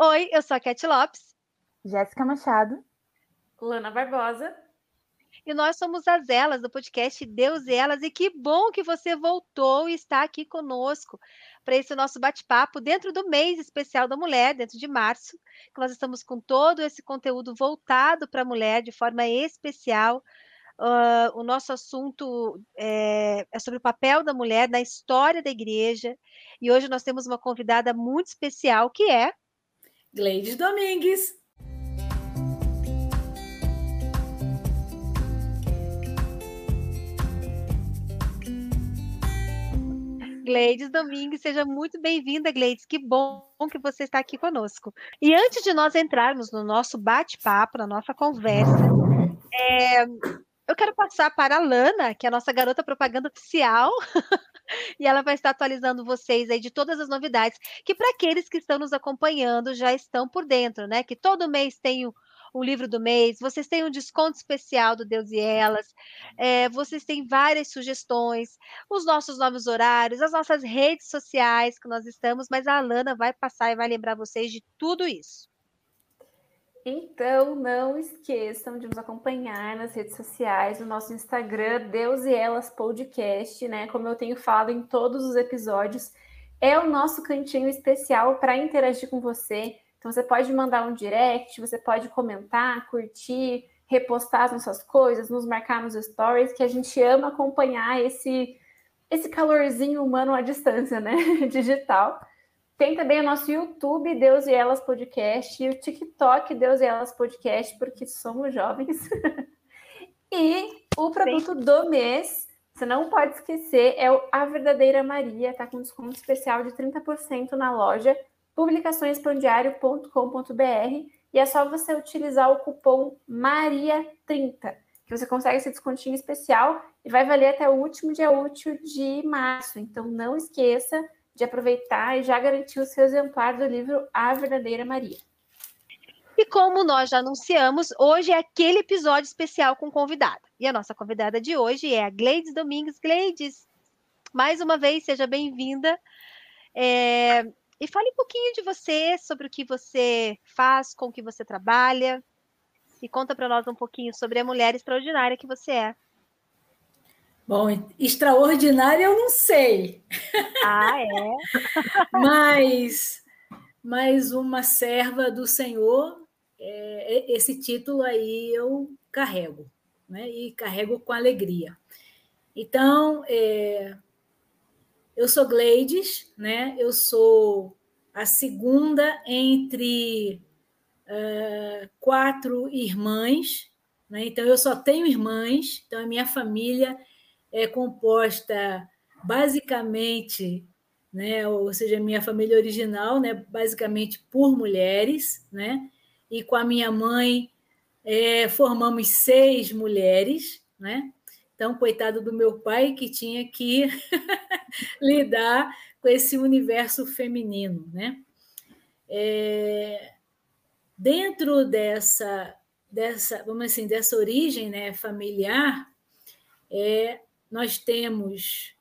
Oi, eu sou a Cat Lopes. Jéssica Machado. Lana Barbosa. E nós somos as Elas do podcast Deus e Elas. E que bom que você voltou e está aqui conosco para esse nosso bate-papo dentro do mês especial da mulher, dentro de março, que nós estamos com todo esse conteúdo voltado para a mulher de forma especial. Uh, o nosso assunto é, é, sobre o papel da mulher na história da igreja. E hoje nós temos uma convidada muito especial que é Gleides Domingues. Gleides Domingues, seja muito bem-vinda, Gleides. Que bom que você está aqui conosco. E antes de nós entrarmos no nosso bate-papo, na nossa conversa, é, eu quero passar para a Lana, que é a nossa garota propaganda oficial, e ela vai estar atualizando vocês aí de todas as novidades, que para aqueles que estão nos acompanhando já estão por dentro, né? Que todo mês tem o, o livro do mês, vocês têm um desconto especial do Deus e Elas, é, vocês têm várias sugestões, os nossos novos horários, as nossas redes sociais que nós estamos, mas a Alana vai passar e vai lembrar vocês de tudo isso. Então, não esqueçam de nos acompanhar nas redes sociais, no nosso Instagram, Deus e Elas Podcast, né? Como eu tenho falado em todos os episódios, é o nosso cantinho especial para interagir com você. Então, você pode mandar um direct, você pode comentar, curtir, repostar as nossas coisas, nos marcar nos stories, que a gente ama acompanhar esse, esse calorzinho humano à distância, né? Digital. Tem também o nosso YouTube, Deus e Elas Podcast, e o TikTok, Deus e Elas Podcast, porque somos jovens. e o produto Sim. do mês, você não pode esquecer, é o A Verdadeira Maria, tá com desconto especial de 30% na loja publicaçõespandiário.com.br e é só você utilizar o cupom MARIA30, que você consegue esse descontinho especial e vai valer até o último dia útil de março. Então não esqueça, de aproveitar e já garantir o seu exemplar do livro A Verdadeira Maria. E como nós já anunciamos, hoje é aquele episódio especial com convidada. E a nossa convidada de hoje é a Gleides Domingues. Gleides, mais uma vez, seja bem-vinda. É... E fale um pouquinho de você, sobre o que você faz, com o que você trabalha. E conta para nós um pouquinho sobre a mulher extraordinária que você é. Bom, extraordinária eu não sei. Ah, é? mas, mas uma serva do Senhor, é, esse título aí eu carrego, né? E carrego com alegria. Então, é, eu sou Gleides, né? Eu sou a segunda entre uh, quatro irmãs, né? Então eu só tenho irmãs, então a minha família é composta basicamente, né, ou seja, minha família original, né, basicamente por mulheres, né, e com a minha mãe é, formamos seis mulheres, né, então, coitado do meu pai que tinha que lidar com esse universo feminino, né? É, dentro dessa, dessa, vamos assim, dessa origem né, familiar, é, nós temos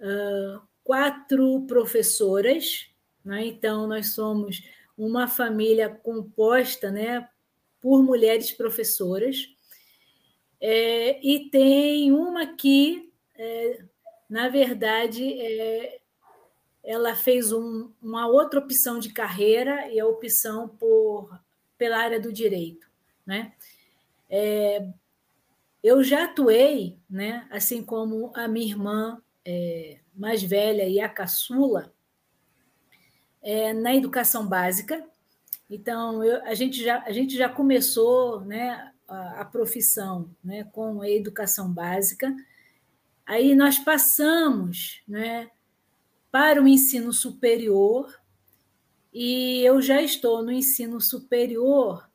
uh, quatro professoras, né? então nós somos uma família composta né, por mulheres professoras, é, e tem uma que, é, na verdade, é, ela fez um, uma outra opção de carreira e a opção por, pela área do direito. Né? Eu já atuei, né, assim como a minha irmã é, mais velha e a caçula, é, na educação básica. Então, eu, a, gente já, a gente já começou né, a, a profissão né, com a educação básica. Aí nós passamos né, para o ensino superior, e eu já estou no ensino superior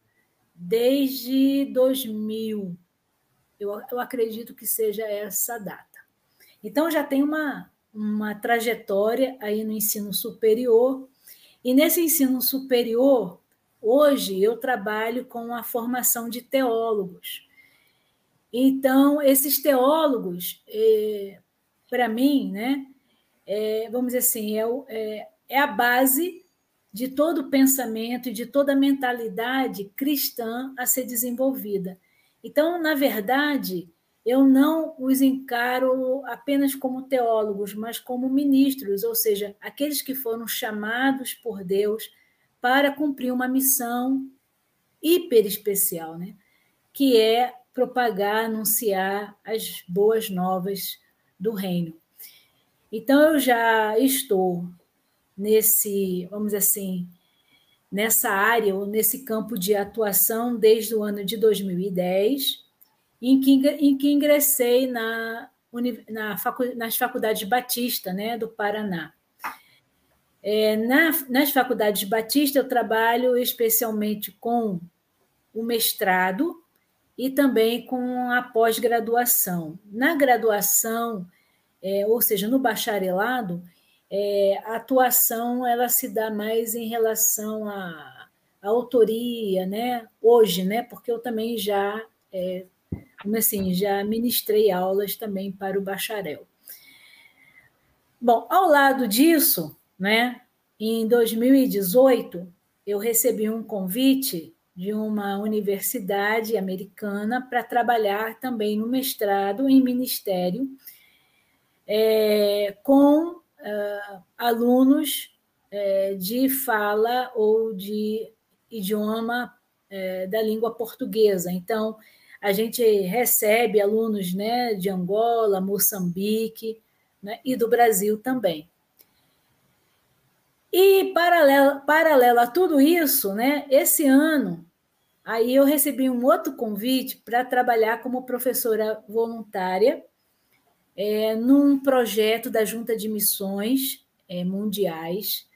desde 2000, eu, eu acredito que seja essa data. Então, já tem uma, uma trajetória aí no ensino superior, e nesse ensino superior, hoje eu trabalho com a formação de teólogos. Então, esses teólogos, é, para mim, né, é, vamos dizer assim, é, é, é a base de todo o pensamento e de toda a mentalidade cristã a ser desenvolvida. Então, na verdade, eu não os encaro apenas como teólogos, mas como ministros, ou seja, aqueles que foram chamados por Deus para cumprir uma missão hiper especial, né? que é propagar, anunciar as boas novas do reino. Então, eu já estou nesse, vamos dizer assim, nessa área ou nesse campo de atuação desde o ano de 2010, em que, em que ingressei na, na facu, nas faculdades Batista né, do Paraná. É, na, nas faculdades Batista, eu trabalho especialmente com o mestrado e também com a pós-graduação. Na graduação, é, ou seja, no bacharelado, é, a atuação ela se dá mais em relação à, à, autoria, né? Hoje, né? Porque eu também já, é, assim, já ministrei aulas também para o bacharel. Bom, ao lado disso, né? Em 2018, eu recebi um convite de uma universidade americana para trabalhar também no mestrado em ministério é, com uh, alunos é, de fala ou de idioma é, da língua portuguesa. Então, a gente recebe alunos né, de Angola, Moçambique né, e do Brasil também. E paralelo, paralelo a tudo isso, né, esse ano, aí eu recebi um outro convite para trabalhar como professora voluntária é, num projeto da Junta de Missões é, Mundiais,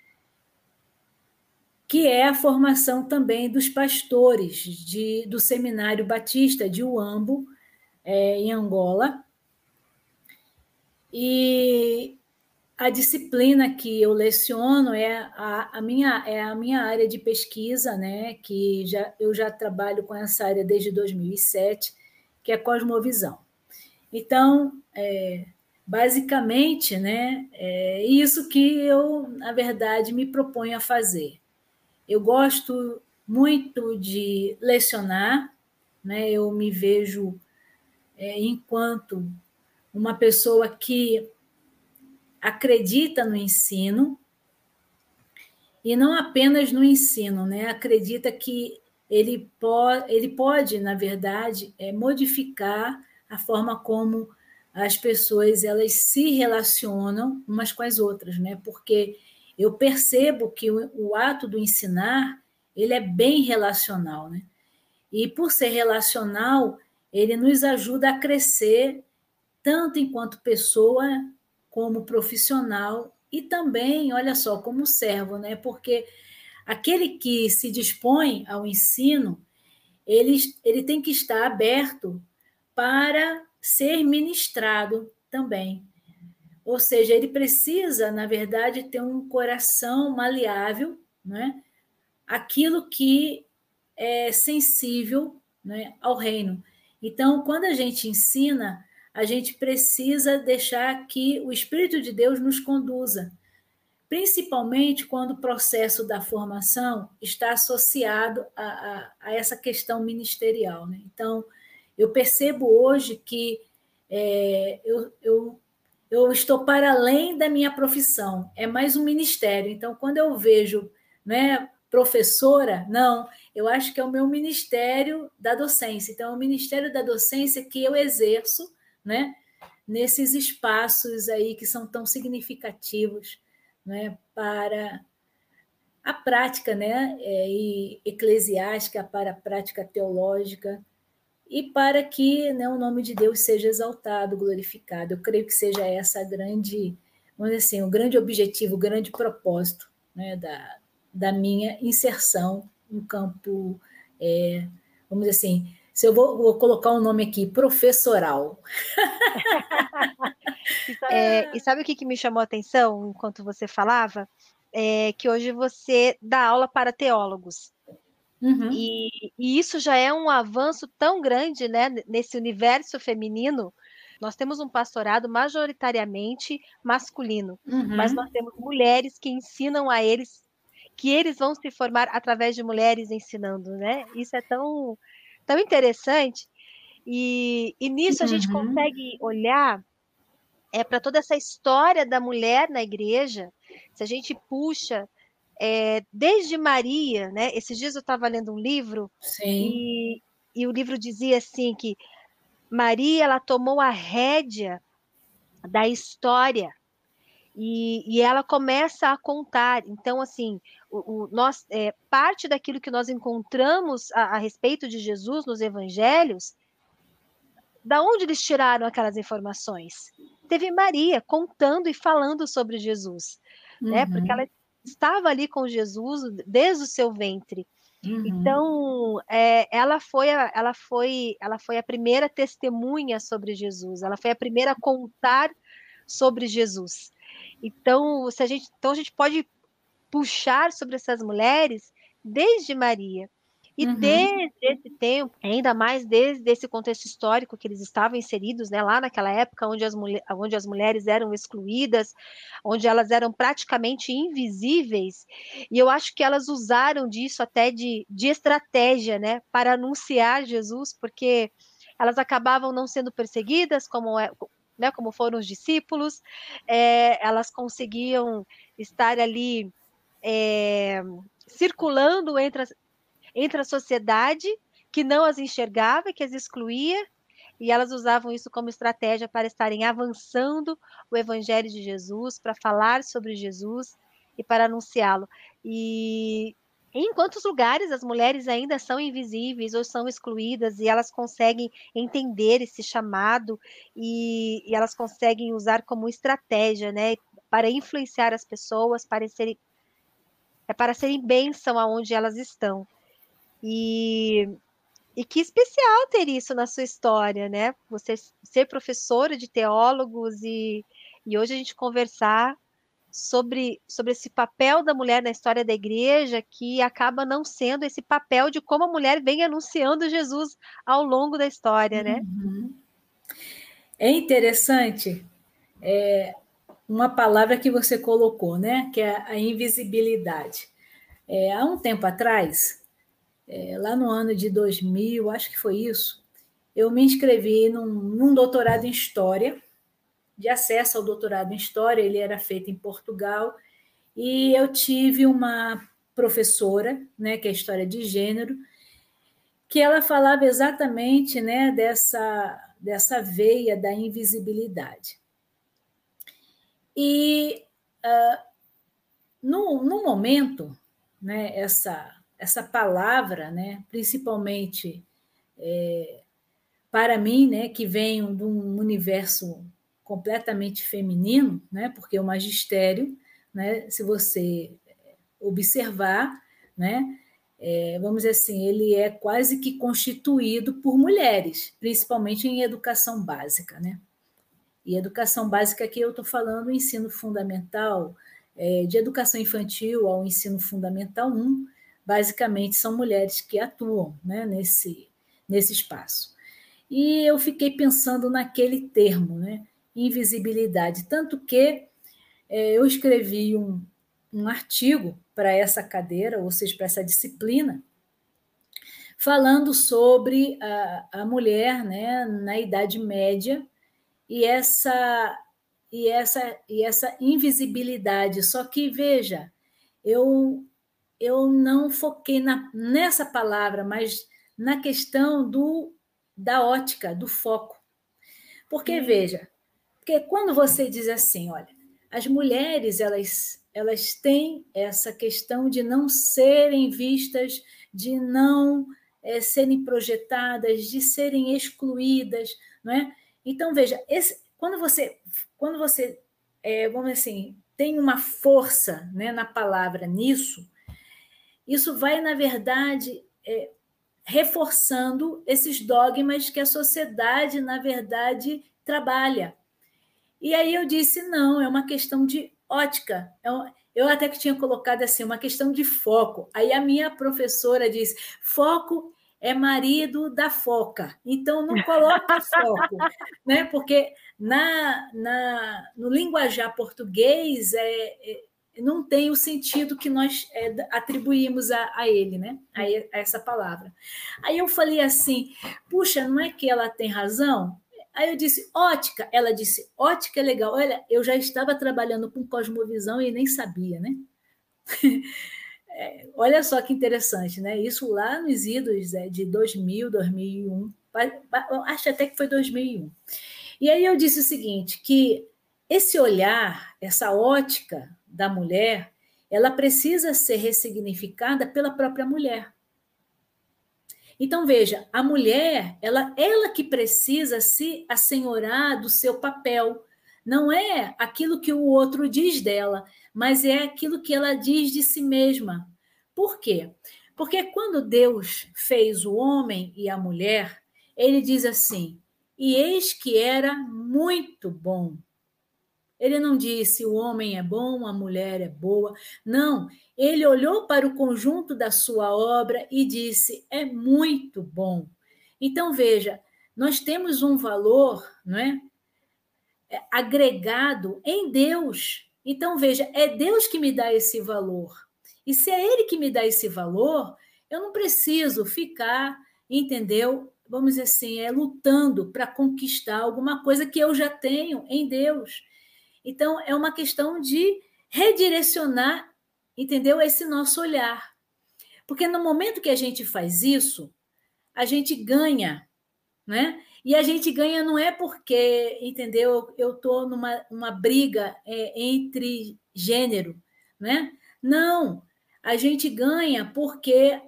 que é a formação também dos pastores de, do Seminário Batista de Uambo, é, em Angola. E a disciplina que eu leciono é a, a, minha, é a minha área de pesquisa, né, que já, eu já trabalho com essa área desde 2007, que é cosmovisão. Então, é, basicamente, né, é isso que eu, na verdade, me proponho a fazer. Eu gosto muito de lecionar, né, eu me vejo é, enquanto uma pessoa que acredita no ensino, e não apenas no ensino, né? acredita que ele, po ele pode, na verdade, é, modificar a forma como as pessoas elas se relacionam umas com as outras, né? Porque eu percebo que o, o ato do ensinar ele é bem relacional, né? E por ser relacional, ele nos ajuda a crescer tanto enquanto pessoa como profissional e também, olha só, como servo, né? Porque aquele que se dispõe ao ensino, ele, ele tem que estar aberto para ser ministrado também. Ou seja, ele precisa, na verdade, ter um coração maleável, né? aquilo que é sensível né, ao reino. Então, quando a gente ensina, a gente precisa deixar que o Espírito de Deus nos conduza, principalmente quando o processo da formação está associado a, a, a essa questão ministerial. Né? Então, eu percebo hoje que é, eu, eu, eu estou para além da minha profissão, é mais um ministério. Então, quando eu vejo né, professora, não, eu acho que é o meu ministério da docência. Então, é o ministério da docência que eu exerço né? nesses espaços aí que são tão significativos né? para a prática né? É, eclesiástica, para a prática teológica e para que né, o nome de Deus seja exaltado, glorificado. Eu creio que seja essa a grande, vamos dizer assim, o grande objetivo, o grande propósito né, da, da minha inserção no campo, é, vamos dizer assim, se eu vou, vou colocar um nome aqui, professoral. é, e sabe o que, que me chamou a atenção enquanto você falava? É que hoje você dá aula para teólogos. Uhum. E, e, isso já é um avanço tão grande né, nesse universo feminino. Nós temos um pastorado majoritariamente masculino, uhum. mas nós temos mulheres que ensinam a eles que eles vão se formar através de mulheres ensinando, né? Isso é tão, tão interessante. E, e nisso a gente Uhum. consegue olhar é, para toda essa história da mulher na igreja. Se a gente puxa é, desde Maria, né? Esses dias eu estava lendo um livro e, e o livro dizia assim que Maria ela tomou a rédea da história e, e ela começa a contar. Então, assim, o, o- nós, é, parte daquilo que nós encontramos a, a respeito de Jesus nos evangelhos, da onde eles tiraram aquelas informações? Teve Maria contando e falando sobre Jesus, né? Porque Uhum. ela estava ali com Jesus desde o seu ventre. Uhum. Então, é, ela, foi a, ela, foi, ela foi a primeira testemunha sobre Jesus, ela foi a primeira a contar sobre Jesus. Então, se a gente, então a gente pode puxar sobre essas mulheres desde Maria. E Uhum. desde esse tempo, ainda mais desde esse contexto histórico que eles estavam inseridos, né, lá naquela época onde as, onde as mulheres eram excluídas, onde elas eram praticamente invisíveis, e eu acho que elas usaram disso até de, de estratégia, né, para anunciar Jesus, porque elas acabavam não sendo perseguidas, como é, né, como foram os discípulos, é, elas conseguiam estar ali é, circulando entre, as, entre a sociedade que não as enxergava, que as excluía, e elas usavam isso como estratégia para estarem avançando o evangelho de Jesus, para falar sobre Jesus e para anunciá-lo. E em quantos lugares as mulheres ainda são invisíveis ou são excluídas e elas conseguem entender esse chamado e, e elas conseguem usar como estratégia, né, para influenciar as pessoas, para serem é para serem bênção aonde elas estão. E, e que especial ter isso na sua história, né? Você ser professora de teólogos e, e hoje a gente conversar sobre, sobre esse papel da mulher na história da igreja, que acaba não sendo esse papel de como a mulher vem anunciando Jesus ao longo da história, né? Uhum. É interessante é, uma palavra que você colocou, né? Que é a invisibilidade. É, há um tempo atrás, é, lá no ano de 2000, acho que foi isso, eu me inscrevi num, num doutorado em História, de acesso ao doutorado em História, ele era feito em Portugal, e eu tive uma professora, né, que é História de Gênero, que ela falava exatamente né, dessa, dessa veia da invisibilidade. E uh, no, no momento, né, essa, essa palavra, né, principalmente é, para mim, né, que venho de um universo completamente feminino, né, porque o magistério, né, se você observar, né, é, vamos dizer assim, ele é quase que constituído por mulheres, principalmente em educação básica, né? E educação básica aqui eu estou falando ensino fundamental, é, de educação infantil ao ensino fundamental 1, basicamente são mulheres que atuam né, nesse, nesse espaço. E eu fiquei pensando naquele termo, né, invisibilidade, tanto que é, eu escrevi um, um artigo para essa cadeira, ou seja, para essa disciplina, falando sobre a, a mulher né, na Idade Média e essa, e, essa, e essa invisibilidade. Só que, veja, eu, eu não foquei na, nessa palavra, mas na questão do, da ótica, do foco. Porque, hum. veja, porque quando você diz assim, olha, as mulheres, elas elas têm essa questão de não serem vistas, de não é, serem projetadas, de serem excluídas, não é? Então veja, esse, quando você quando você é, vamos assim tem uma força, né, na palavra nisso, isso vai na verdade é, reforçando esses dogmas que a sociedade na verdade trabalha. E aí eu disse não, é uma questão de ótica. Eu até que tinha colocado assim, uma questão de foco. Aí a minha professora disse: foco é marido da foca. Então não coloca foco, né? Porque na, na, no linguajar português é, é, não tem o sentido que nós é, atribuímos a, a, ele, né? A, a, essa palavra. Aí eu falei assim, puxa, não é que ela tem razão? Aí eu disse, ótica. Ela disse, ótica é legal. Olha, eu já estava trabalhando com cosmovisão e nem sabia, né? é, olha só que interessante, né? Isso lá nos idos é, de 2000, 2001. Acho até que foi 2001. E aí eu disse o seguinte, que esse olhar, essa ótica da mulher, ela precisa ser ressignificada pela própria mulher. Então veja, a mulher, ela ela que precisa se assenhorar do seu papel. Não é aquilo que o outro diz dela, mas é aquilo que ela diz de si mesma. Por quê? Porque quando Deus fez o homem e a mulher, ele diz assim: "E eis que era muito bom". Ele não disse o homem é bom, a mulher é boa. Não, ele olhou para o conjunto da sua obra e disse: é muito bom. Então, veja, nós temos um valor não é? é? agregado em Deus. Então, veja, é Deus que me dá esse valor. E se é Ele que me dá esse valor, eu não preciso ficar, entendeu? Vamos dizer assim, é lutando para conquistar alguma coisa que eu já tenho em Deus. Então, é uma questão de redirecionar, entendeu? Esse nosso olhar. Porque no momento que a gente faz isso, a gente ganha, né? E a gente ganha não é porque, entendeu? Eu estou numa uma briga é, entre gênero, né? Não, a gente ganha porque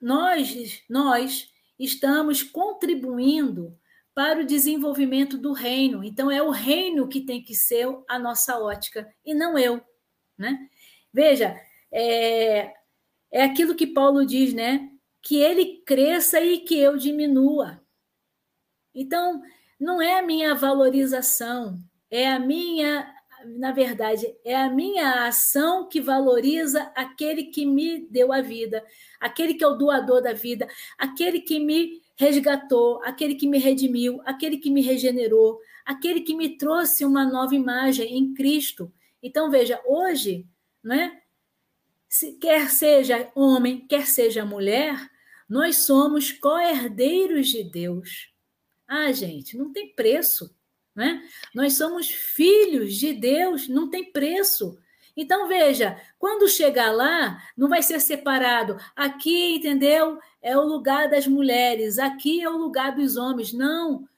nós, nós estamos contribuindo para o desenvolvimento do reino. Então, é o reino que tem que ser a nossa ótica, e não eu. Né? Veja, é, é aquilo que Paulo diz, né? Que ele cresça e que eu diminua. Então, não é a minha valorização, é a minha, na verdade, é a minha ação que valoriza aquele que me deu a vida, aquele que é o doador da vida, aquele que me resgatou, aquele que me redimiu, aquele que me regenerou, aquele que me trouxe uma nova imagem em Cristo. Então, veja, hoje, né, se, quer seja homem, quer seja mulher, nós somos co-herdeiros de Deus. Ah, gente, não tem preço. Né? Nós somos filhos de Deus, não tem preço. Então, veja, quando chegar lá, não vai ser separado. Aqui, entendeu? É o lugar das mulheres, aqui é o lugar dos homens. Não.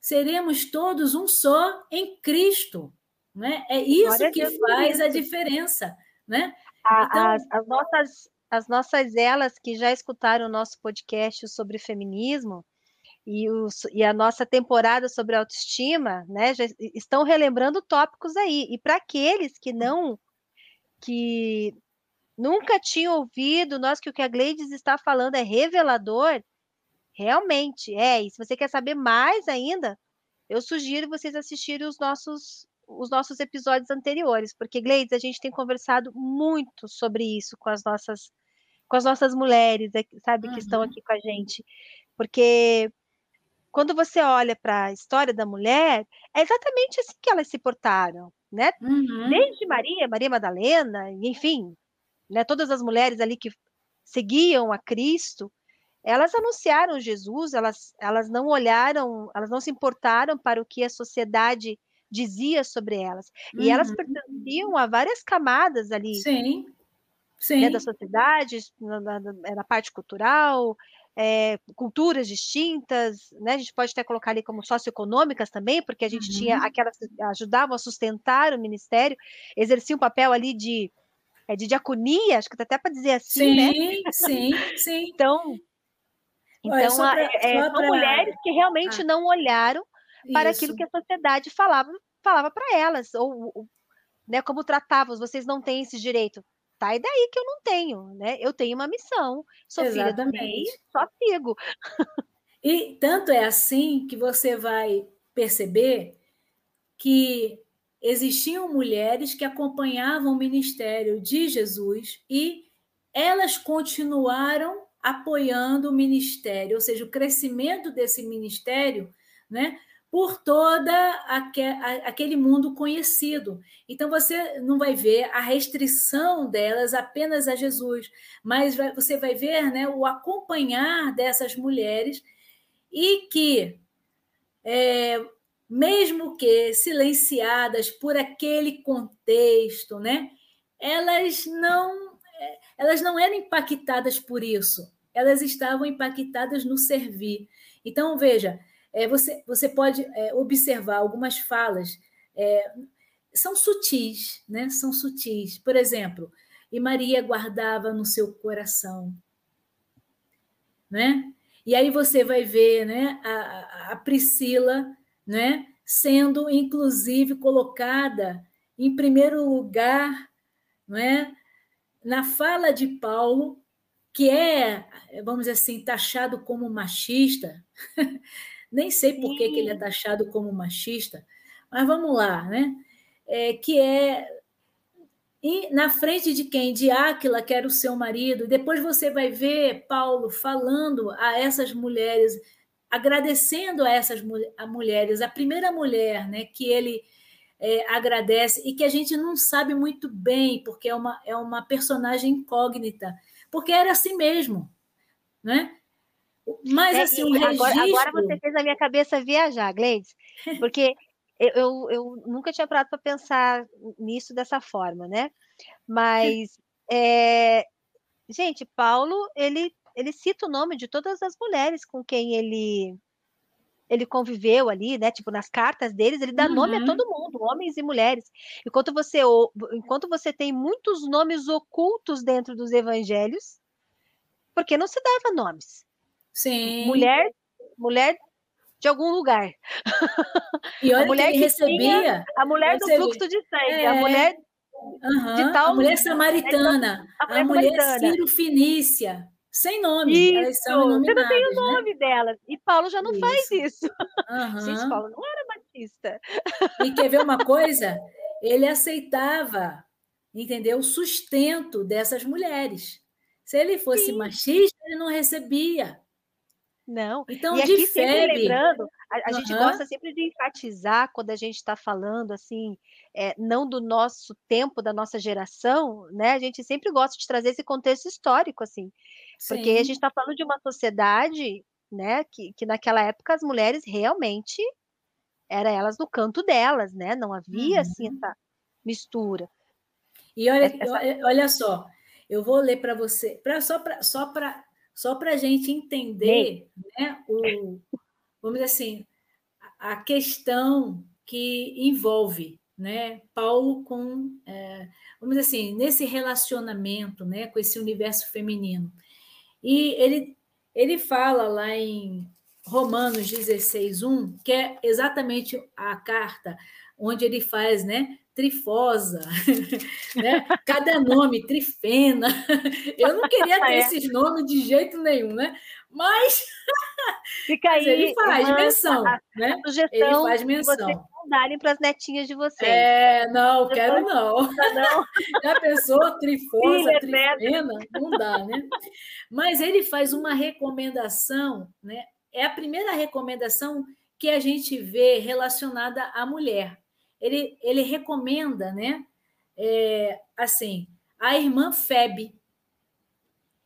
Seremos todos um só em Cristo. Né? É isso Glória que faz a diferença. Né? A, então, as, as, nossas, as nossas elas que já escutaram o nosso podcast sobre feminismo, e, os, e, a nossa temporada sobre autoestima, né, já estão relembrando tópicos aí. E para aqueles que não que nunca tinha ouvido, nós que o que a Gleides está falando é revelador, realmente é. E se você quer saber mais ainda, eu sugiro vocês assistirem os nossos os nossos episódios anteriores, porque Gleides, a gente tem conversado muito sobre isso com as nossas com as nossas mulheres, sabe, uhum. que estão uhum. aqui com a gente. Porque quando você olha para a história da mulher, é exatamente assim que elas se portaram né? Uhum. Desde Maria, Maria Madalena, enfim, né, todas as mulheres ali que seguiam a Cristo, elas anunciaram Jesus, elas, elas não olharam, elas não se importaram para o que a sociedade dizia sobre elas. Uhum. E elas uhum. pertenciam a várias camadas ali. Sim. Né, Sim. Né, da sociedade, na, na, na parte cultural, é, culturas distintas, né? A gente pode até colocar ali como socioeconômicas também, porque a gente uhum. tinha aquelas que ajudavam a sustentar o ministério, exercia um papel ali de, é, de diaconia, acho que dá até para dizer assim, sim, né? Sim, sim, então, então pra, é, são pra... mulheres que realmente ah. não olharam para Isso. aquilo que a sociedade falava falava para elas, ou, ou né, como tratavam, vocês não têm esse direito tá? E daí que eu não tenho, né? Eu tenho uma missão, sou Exatamente. filha do só sigo. E tanto é assim que você vai perceber que existiam mulheres que acompanhavam o ministério de Jesus e elas continuaram apoiando o ministério, ou seja, o crescimento desse ministério, né? Por toda aquele mundo conhecido. Então você não vai ver a restrição delas apenas a Jesus, mas você vai ver né, o acompanhar dessas mulheres e que, é, mesmo que silenciadas por aquele contexto, né, elas não é, elas não eram impactadas por isso, elas estavam impactadas no servir. Então veja, é, você, você pode é, observar algumas falas, é, são sutis, né? São sutis. Por exemplo, e Maria guardava no seu coração, né? E aí você vai ver, né, a, a Priscila, né, sendo inclusive colocada em primeiro lugar, não é? Na fala de Paulo, que é, vamos dizer assim, taxado como machista, Nem sei por que, que ele é taxado como machista, mas vamos lá, né? É, que é e na frente de quem? De Áquila, que era o seu marido. Depois você vai ver Paulo falando a essas mulheres, agradecendo a essas a mulheres. A primeira mulher né, que ele é, agradece e que a gente não sabe muito bem, porque é uma, é uma personagem incógnita, porque era assim mesmo. Né? Mas, é, assim, o registro... Agora, agora, você fez a minha cabeça viajar, Gleides, porque eu, eu, eu nunca tinha parado para pensar nisso dessa forma, né? Mas, é, gente, Paulo, ele, ele cita o nome de todas as mulheres com quem ele ele conviveu ali, né? Tipo, nas cartas deles, ele dá uhum. nome a uhum. todo mundo, homens e mulheres. Enquanto você, enquanto você tem muitos nomes ocultos dentro dos evangelhos, porque não se dava nomes. Sim. Mulher, mulher de algum lugar. E olha a mulher que, que recebia. Tinha, a mulher do fluxo de sangue, é, a mulher uhum, de tal. A mulher samaritana, a mulher, a mulher Ciro Finícia. Sem nome, isso. elas são Você não tem o né? nome né? delas. E Paulo já não isso. faz isso. Uhum. Gente, Paulo não era batista. E quer ver uma coisa? Ele aceitava, entendeu? O sustento dessas mulheres. Se ele fosse Sim. machista, ele não recebia. Não. Então, e aqui sempre lembrando, a, a uhum. gente gosta sempre de enfatizar quando a gente está falando assim, é, não do nosso tempo, da nossa geração, né? A gente sempre gosta de trazer esse contexto histórico, assim, Sim. porque a gente está falando de uma sociedade, né? Que, que naquela época as mulheres realmente eram elas no canto delas, né? Não havia assim, uhum. assim essa mistura. E olha, essa... olha só, eu vou ler para você, pra, só para só para só para a gente entender né, o, vamos dizer assim, a questão que envolve né, Paulo com, é, vamos dizer assim, nesse relacionamento né, com esse universo feminino. E ele, ele fala lá em Romanos 16, 1, que é exatamente a carta onde ele faz, né? Trifosa, né? Cada nome, Trifena. Eu não queria ter é. esses nomes de jeito nenhum, né? Mas, Fica aí, ele faz menção, a, né? ele faz menção. Vocês darem para as netinhas de vocês. É, não, quero não. não. Já pensou trifosa, trifena? Não dá, né? Mas ele faz uma recomendação, né? É a primeira recomendação que a gente vê relacionada à mulher ele, ele recomenda, né? É, assim, a irmã Febe.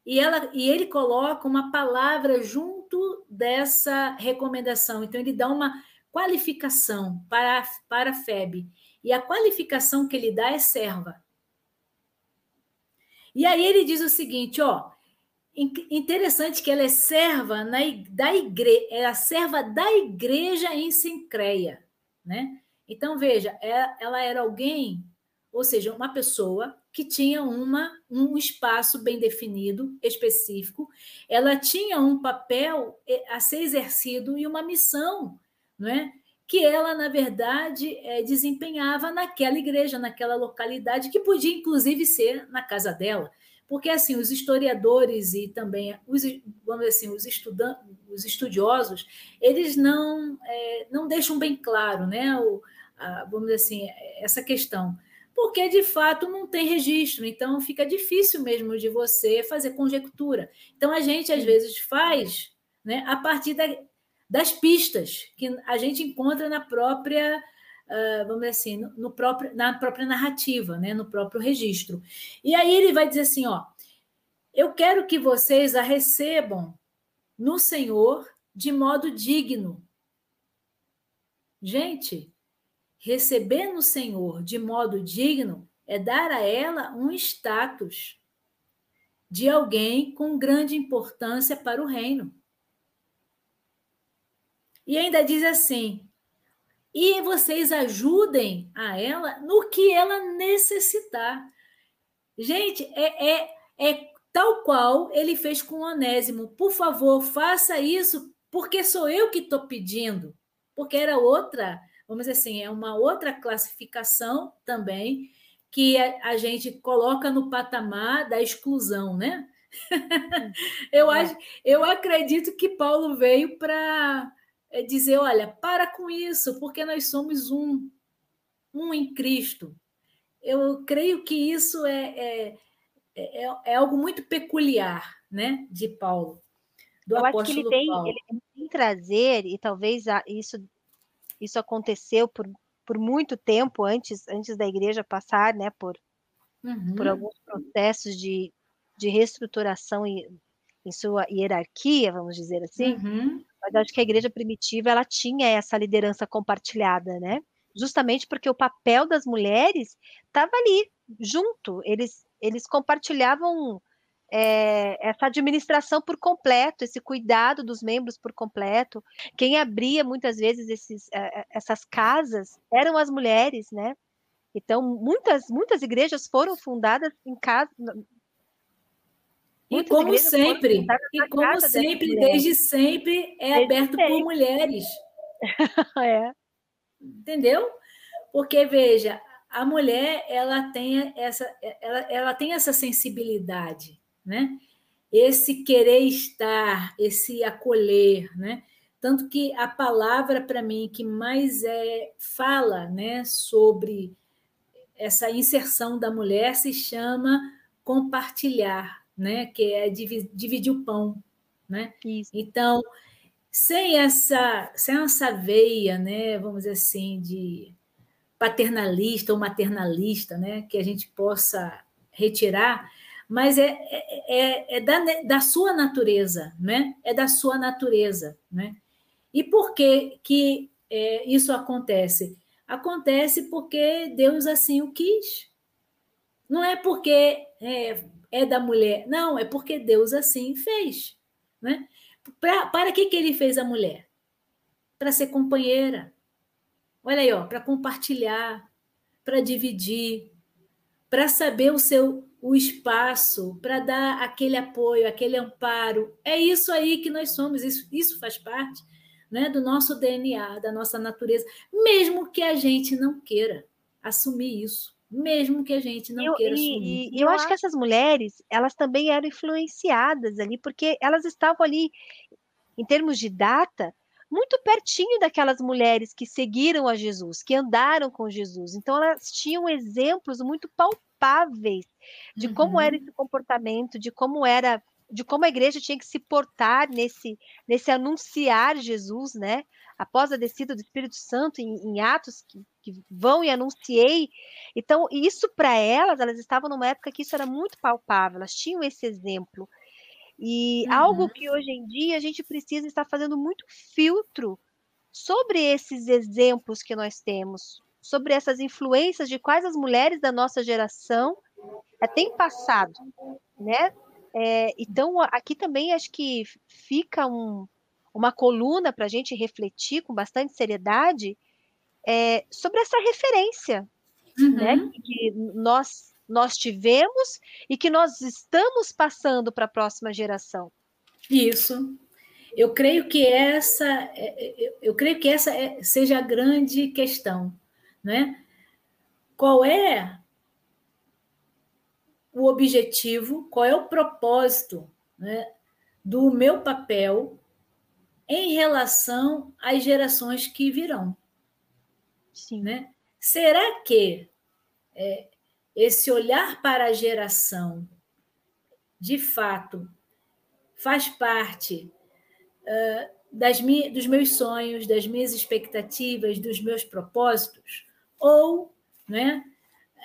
E, ela, e ele coloca uma palavra junto dessa recomendação. Então, ele dá uma qualificação para, para Febe. E a qualificação que ele dá é serva. E aí ele diz o seguinte, ó, interessante que ela é serva na, da igreja, é a serva da igreja em Sincreia, né? Então, veja, é, ela era alguém, ou seja, uma pessoa que tinha uma, um espaço bem definido, específico, ela tinha um papel eh, a ser exercido e uma missão, não é? que ela, na verdade, é, desempenhava naquela igreja, naquela localidade, que podia, inclusive, ser na casa dela. Porque, assim, os historiadores e também, os, vamos dizer assim, os, estudantes, os estudiosos, eles não, é, não deixam bem claro, né? O, vamos dizer assim, essa questão. Porque, de fato, não tem registro, então fica difícil mesmo de você fazer conjectura. Então, a gente, às vezes, faz né, a partir da, das pistas que a gente encontra na própria, uh, vamos dizer assim, no, no, próprio, na própria narrativa, né? no próprio registro. E aí ele vai dizer assim: ó, eu quero que vocês a recebam no Senhor de modo digno. Gente, receber no Senhor de modo digno é dar a ela um status de alguém com grande importância para o reino. E ainda diz assim: e vocês ajudem a ela no que ela necessitar. Gente, é, é, é tal qual ele fez com o Onésimo. Por favor, faça isso, porque sou eu que estou pedindo. Porque era outra, vamos dizer assim, é uma outra classificação também que a, gente coloca no patamar da exclusão, né? eu, é. acho, eu acredito que Paulo veio para é, dizer: olha, para com isso, porque nós somos um, um em Cristo. Eu creio que isso é, é, é, é algo muito peculiar né, de Paulo. Do eu acho que ele tem, Paulo. ele tem trazer, e talvez isso, isso aconteceu por por muito tempo antes, antes da igreja passar, né, por, uhum. por alguns processos de, de reestruturação em, em sua hierarquia, vamos dizer assim. Uhum. Mas acho que a igreja primitiva ela tinha essa liderança compartilhada, né? Justamente porque o papel das mulheres estava ali junto. Eles eles compartilhavam é, essa administração por completo, esse cuidado dos membros por completo. Quem abria muitas vezes esses, é, essas casas eram as mulheres, né? Então, muitas, muitas igrejas foram fundadas em casa. E como sempre, e como sempre, desde sempre, é desde aberto sempre. por mulheres. é. Entendeu? Porque, veja, a mulher ela tem essa, ela, ela tem essa sensibilidade né? Esse querer estar, esse acolher, né? Tanto que a palavra para mim que mais é fala, né, sobre essa inserção da mulher se chama compartilhar, né, que é dividir o pão, né? Isso. Então, sem essa, sem essa veia, né, vamos dizer assim, de paternalista ou maternalista, né, que a gente possa retirar, mas é, é, é, é da, da sua natureza, né? É da sua natureza, né? E por que, que é, isso acontece? Acontece porque Deus assim o quis. Não é porque é, é da mulher, não, é porque Deus assim fez. Né? Pra, para que, que ele fez a mulher? Para ser companheira. Olha aí, ó, para compartilhar, para dividir, para saber o seu o espaço, para dar aquele apoio, aquele amparo. É isso aí que nós somos, isso, isso faz parte né, do nosso DNA, da nossa natureza, mesmo que a gente não queira assumir isso. Mesmo que a gente não eu, queira assumir. E, eu, eu acho que essas mulheres, elas também eram influenciadas ali, porque elas estavam ali, em termos de data, muito pertinho daquelas mulheres que seguiram a Jesus, que andaram com Jesus. Então, elas tinham exemplos muito palpáveis de uhum. como era uhum. esse comportamento, de como era, de como a igreja tinha que se portar nesse, nesse anunciar Jesus, né? Após a descida do Espírito Santo em, em Atos, que, que, vão e anunciei. Então, isso para elas, elas estavam numa época que isso era muito palpável, elas tinham esse exemplo. E uhum. algo que hoje em dia a gente precisa estar fazendo muito filtro sobre esses exemplos que nós temos, sobre essas influências de quais as mulheres da nossa geração é, têm passado, né? É, então, aqui também acho que fica um, uma coluna para a gente refletir com bastante seriedade é, sobre essa referência né, uhum. né, que nós nós tivemos e que nós estamos passando para a próxima geração. Isso. Eu creio que essa, é, é, eu creio que essa é, seja a grande questão, né? Qual é o objetivo, qual é o propósito né, do meu papel em relação às gerações que virão? Sim. Né? Será que é, esse olhar para a geração, de fato, faz parte uh, das mi, dos meus sonhos, das minhas expectativas, dos meus propósitos, ou né,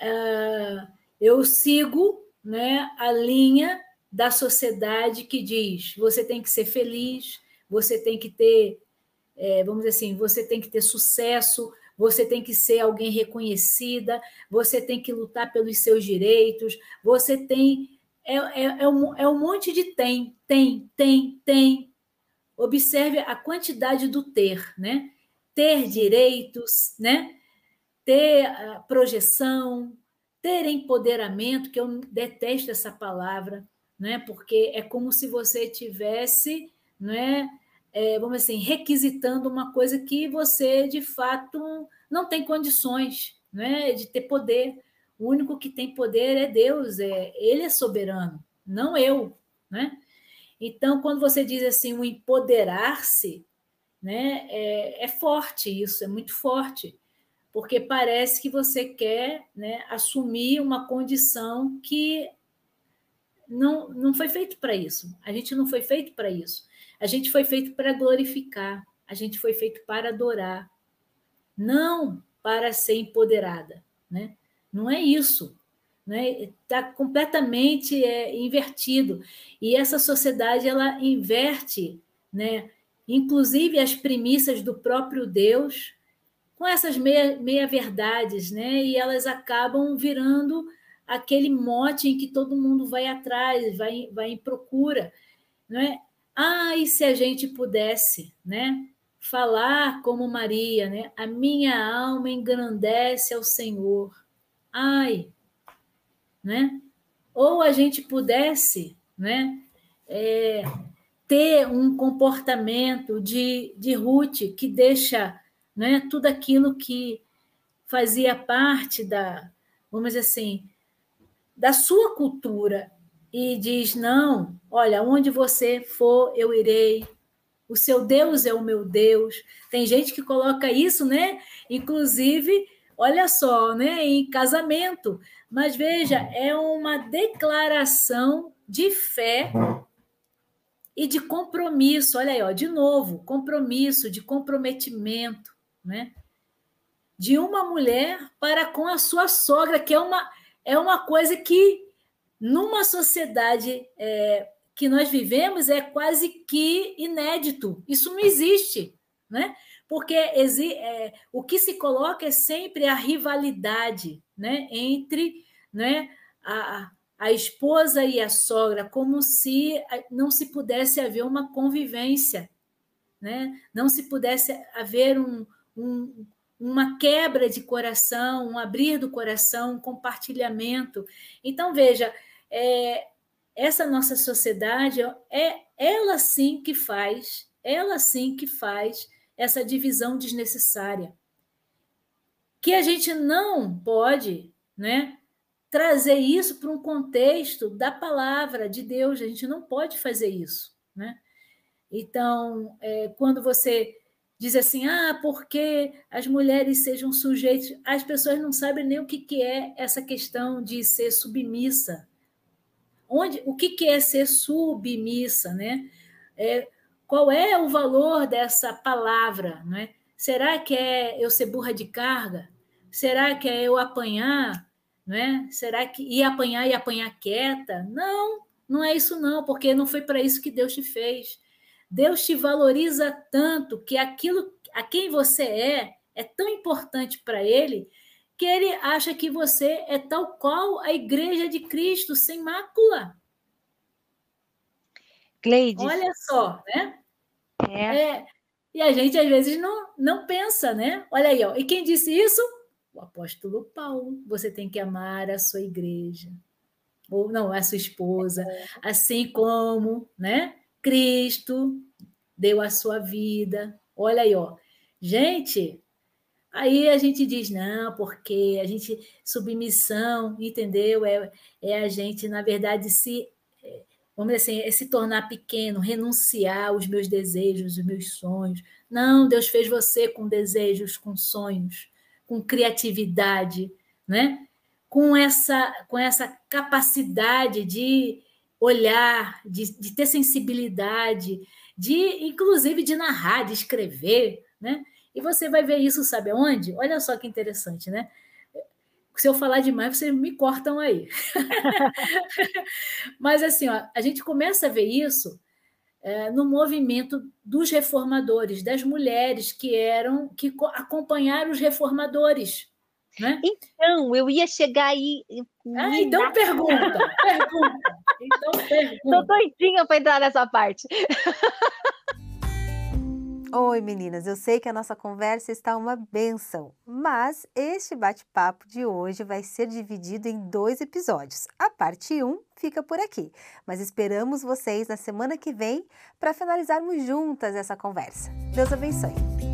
uh, eu sigo né, a linha da sociedade que diz você tem que ser feliz, você tem que ter, é, vamos dizer assim, você tem que ter sucesso, você tem que ser alguém reconhecida, você tem que lutar pelos seus direitos, você tem. É, é, é, um, é um monte de tem, tem, tem, tem. Observe a quantidade do ter, né? Ter direitos, né? Ter projeção, ter empoderamento, que eu detesto essa palavra, né? porque é como se você tivesse, né? É, vamos assim, requisitando uma coisa que você, de fato, não tem condições né? de ter poder. O único que tem poder é Deus, é, ele é soberano, não eu. Né? Então, quando você diz assim, o empoderar-se, né, é, é forte isso, é muito forte porque parece que você quer né, assumir uma condição que não, não foi feito para isso. A gente não foi feito para isso. A gente foi feito para glorificar, a gente foi feito para adorar, não para ser empoderada. Né? Não é isso. Está né? Tá completamente é, invertido. E essa sociedade ela inverte, né? inclusive as premissas do próprio Deus com essas meia-verdades, meia né? E elas acabam virando aquele mote em que todo mundo vai atrás, vai, vai em procura, né? E se a gente pudesse, né? Falar como Maria, né? A minha alma engrandece ao Senhor. Ai, né? Ou a gente pudesse, né? É, ter um comportamento de, de Ruth que deixa né? tudo aquilo que fazia parte da, vamos dizer assim, da sua cultura e diz: não, olha, onde você for, eu irei. O seu Deus é o meu Deus. Tem gente que coloca isso, né? Inclusive, olha só, né? Em casamento. Mas veja, é uma declaração de fé e de compromisso. Olha aí, ó, de novo, compromisso, de comprometimento né? de uma mulher para com a sua sogra, que é uma, é uma coisa que, numa sociedade é, que nós vivemos, é quase que inédito. Isso não existe, né? porque é, o que se coloca é sempre a rivalidade né? entre né? a, a esposa e a sogra, como se não se pudesse haver uma convivência, né? não se pudesse haver um, um, uma quebra de coração, um abrir do coração, um compartilhamento. Então, veja, é, essa nossa sociedade é ela sim que faz, ela sim que faz essa divisão desnecessária. Que a gente não pode né, trazer isso para um contexto da palavra de Deus, a gente não pode fazer isso. Né? Então, é, quando você diz assim, ah, porque as mulheres sejam sujeitas. As pessoas não sabem nem o que, que é essa questão de ser submissa. Onde, o que, que é ser submissa, né? É, qual é o valor dessa palavra, né? Será que é eu ser burra de carga? Será que é eu apanhar, né? Será que ir apanhar e apanhar quieta? Não, não é isso não, porque não foi para isso que Deus te fez. Deus te valoriza tanto que aquilo a quem você é é tão importante para ele que ele acha que você é tal qual a igreja de Cristo, sem mácula. Gleides. Olha só, né? É. é. E a gente às vezes não, não pensa, né? Olha aí, ó. E quem disse isso? O apóstolo Paulo. Você tem que amar a sua igreja. Ou não, a sua esposa. Assim como, né? Cristo deu a sua vida. Olha aí, ó. Gente, aí a gente diz, não, porque a gente, submissão, entendeu? É, é a gente, na verdade, se, é, vamos dizer assim, é se tornar pequeno, renunciar aos meus desejos, os meus sonhos. Não, Deus fez você com desejos, com sonhos, com criatividade, né? Com essa, com essa capacidade de olhar, de, de ter sensibilidade, de inclusive de narrar, de escrever, né? E você vai ver isso, sabe aonde? Olha só que interessante, né? Se eu falar demais, vocês me cortam aí. Mas assim, ó, a gente começa a ver isso é, no movimento dos reformadores, das mulheres que eram que acompanharam os reformadores. Né? Então, eu ia chegar aí. Ah, então pergunta, pergunta. Então pergunta. Tô doidinha para entrar nessa parte. Oi meninas, eu sei que a nossa conversa está uma benção, mas este bate-papo de hoje vai ser dividido em dois episódios. A parte 1 fica por aqui, mas esperamos vocês na semana que vem para finalizarmos juntas essa conversa. Deus abençoe.